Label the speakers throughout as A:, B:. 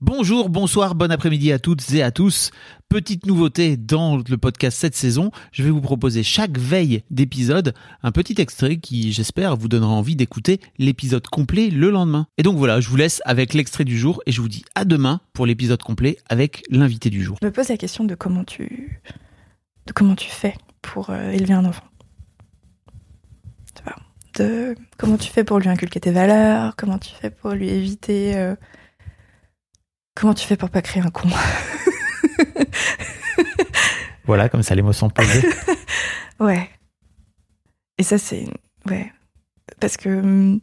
A: Bonjour, bonsoir, bon après-midi à toutes et à tous. Petite nouveauté dans le podcast cette saison, je vais vous proposer chaque veille d'épisode un petit extrait qui, j'espère, vous donnera envie d'écouter l'épisode complet le lendemain. Et donc voilà, je vous laisse avec l'extrait du jour et je vous dis à demain pour l'épisode complet avec l'invité du jour.
B: Je me pose la question de comment tu, de comment tu fais pour euh, élever un enfant. De comment tu fais pour lui inculquer tes valeurs, comment tu fais pour lui éviter, euh, comment tu fais pour pas créer un con?
A: Voilà, comme ça les mots sont posés.
B: ouais. Et ça c'est, ouais, parce que hum,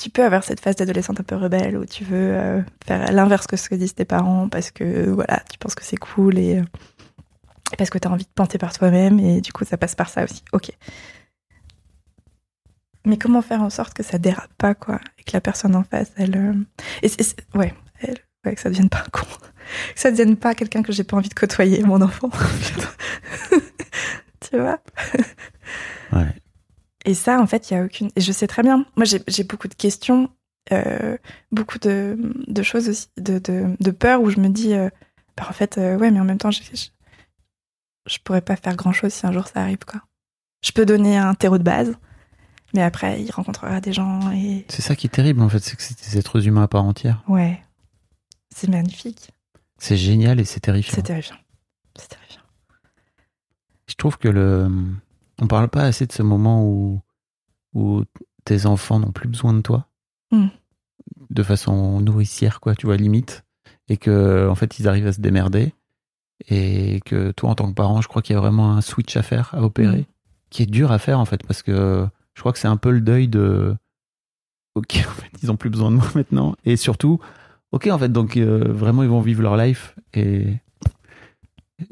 B: tu peux avoir cette phase d'adolescente un peu rebelle où tu veux euh, faire l'inverse que ce que disent tes parents parce que voilà, tu penses que c'est cool et euh, parce que tu as envie de penser par toi-même et du coup ça passe par ça aussi. Ok. Mais comment faire en sorte que ça dérape pas quoi et que la personne en face elle euh, et ouais, elle, ouais, que ça devienne pas un con, que ça devienne pas quelqu'un que j'ai pas envie de côtoyer mon enfant. tu vois?
A: Ouais.
B: Et ça, en fait, il y a aucune. Et je sais très bien. Moi, j'ai beaucoup de questions, euh, beaucoup de, de choses aussi, de, de, de peur où je me dis, euh, bah, en fait, euh, ouais, mais en même temps, je, je, je pourrais pas faire grand chose si un jour ça arrive, quoi. Je peux donner un terreau de base, mais après, il rencontrera des gens et.
A: C'est ça qui est terrible en fait, c'est que c'est des êtres humains à part entière.
B: Ouais. C'est magnifique.
A: C'est génial et c'est terrifiant.
B: C'est terrifiant. C'est terrifiant.
A: Je trouve que le. On parle pas assez de ce moment où, où tes enfants n'ont plus besoin de toi.
B: Mm.
A: De façon nourricière, quoi, tu vois, limite. Et que, en fait, ils arrivent à se démerder. Et que toi, en tant que parent, je crois qu'il y a vraiment un switch à faire, à opérer,
B: Mm.
A: qui est dur à faire, en fait, parce que je crois que c'est un peu le deuil de. Ok, en fait, ils ont plus besoin de moi maintenant. Et surtout, ok, en fait, donc euh, vraiment, ils vont vivre leur life. Et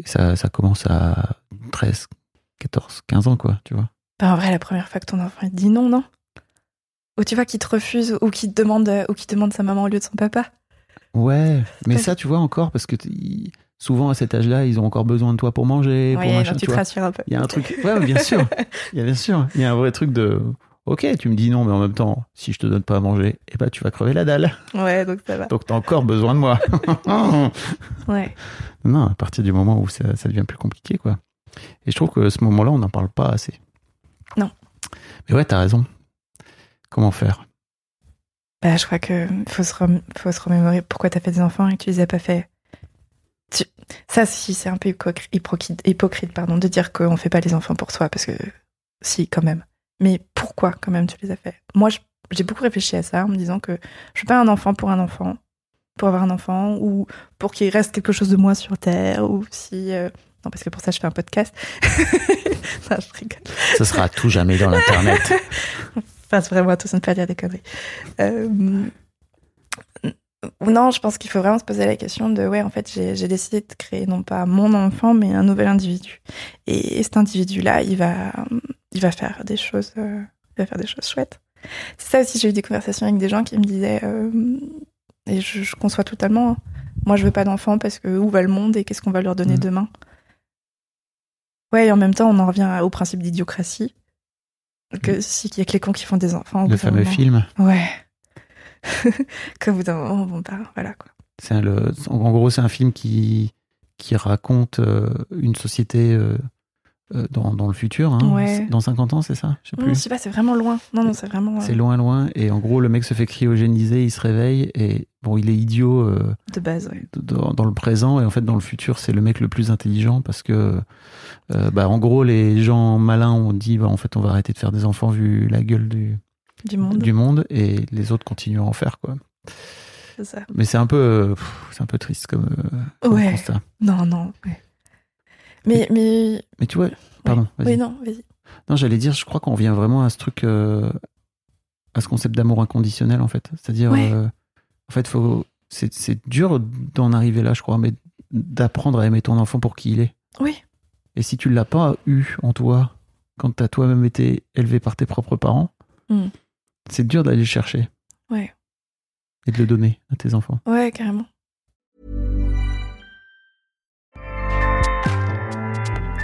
A: ça, ça commence à 13, 14, 15 ans, quoi, tu vois.
B: Bah, en vrai, la première fois que ton enfant il te dit non, non. Ou tu vois qu'il te refuse, ou qu'il te demande, ou qu'il demande sa maman au lieu de son papa.
A: Ouais, mais ça, tu vois, encore, parce que souvent à cet âge-là, ils ont encore besoin de toi pour manger, pour machin,
B: tu te rassures un peu.
A: Il y a un truc, ouais, bien sûr, il y a bien sûr, il y a un vrai truc de, ok, tu me dis non, mais en même temps, si je te donne pas à manger, eh ben, tu vas crever la dalle.
B: Ouais, donc ça va.
A: Donc t'as encore besoin de moi.
B: Ouais.
A: non, à partir du moment où ça, ça devient plus compliqué, quoi. Et je trouve que ce moment-là, on n'en parle pas assez.
B: Non.
A: Mais ouais, t'as raison. Comment faire?
B: Bah, je crois que faut se, rem- faut se remémorer pourquoi t'as fait des enfants et que tu les as pas fait. Tu- Ça, si, c'est un peu hypocr- hypocrite, hypocrite pardon, de dire qu'on fait pas les enfants pour soi, parce que si, quand même. Mais pourquoi, quand même, tu les as fait? Moi, j'ai beaucoup réfléchi à ça en me disant que je suis pas un enfant pour un enfant, pour avoir un enfant, ou pour qu'il reste quelque chose de moi sur Terre, ou si. euh, Non, parce que pour ça, je fais un podcast. non, je rigole.
A: Ça sera à tout jamais dans l'internet.
B: Fasse vraiment attention de ne pas dire des conneries. Euh, Non, je pense qu'il faut vraiment se poser la question de ouais, en fait, j'ai j'ai décidé de créer non pas mon enfant, mais un nouvel individu. Et cet individu-là, il va, il va faire des choses, euh, il va faire des choses chouettes. C'est ça aussi, j'ai eu des conversations avec des gens qui me disaient, euh, et je, je conçois totalement. hein, moi, je veux pas d'enfant parce que où va le monde et qu'est-ce qu'on va leur donner
A: Mm.
B: demain? Ouais, et en même temps, on en revient au principe d'idiocratie. Que si qu'il y a que les cons qui font des enfants.
A: Le fameux film.
B: Ouais. Qu'au bout d'un moment, bon, bah, voilà quoi.
A: C'est un- le, en en gros, c'est un film qui, qui raconte euh, une société euh, dans, dans le futur. hein.
B: Ouais.
A: Dans 50 ans, c'est ça? Je sais
B: Non,
A: plus.
B: je sais pas, c'est vraiment loin. Non, non, c'est vraiment
A: C'est
B: euh,
A: loin, loin. Et en gros, le mec se fait cryogéniser, il se réveille. Et bon, il est idiot euh,
B: de base, ouais.
A: dans, dans le présent. Et en fait, dans le futur, c'est le mec le plus intelligent parce que, bah, en gros, les gens malins ont dit, bah, en fait, on va arrêter de faire des enfants vu la gueule du,
B: Du monde.
A: du monde. Et les autres continuent à en faire, quoi.
B: C'est ça.
A: Mais c'est un peu, c'est un peu triste comme, comme
B: Ouais.
A: constat.
B: Non, non, ouais. Mais, mais.
A: Mais tu vois, pardon,
B: ouais. Oui, non, vas-y.
A: Non, j'allais dire, je crois qu'on vient vraiment à ce truc, euh, à ce concept d'amour inconditionnel, en fait. C'est-à-dire,
B: Ouais.
A: euh, en fait, faut, c'est, c'est dur d'en arriver là, je crois, mais d'apprendre à aimer ton enfant pour qui il est.
B: Oui.
A: Et si tu l'as pas eu en toi, quand tu as toi-même été élevé par tes propres parents,
B: Mm.
A: c'est dur d'aller le chercher.
B: Ouais.
A: Et de le donner à tes enfants.
B: Ouais, carrément.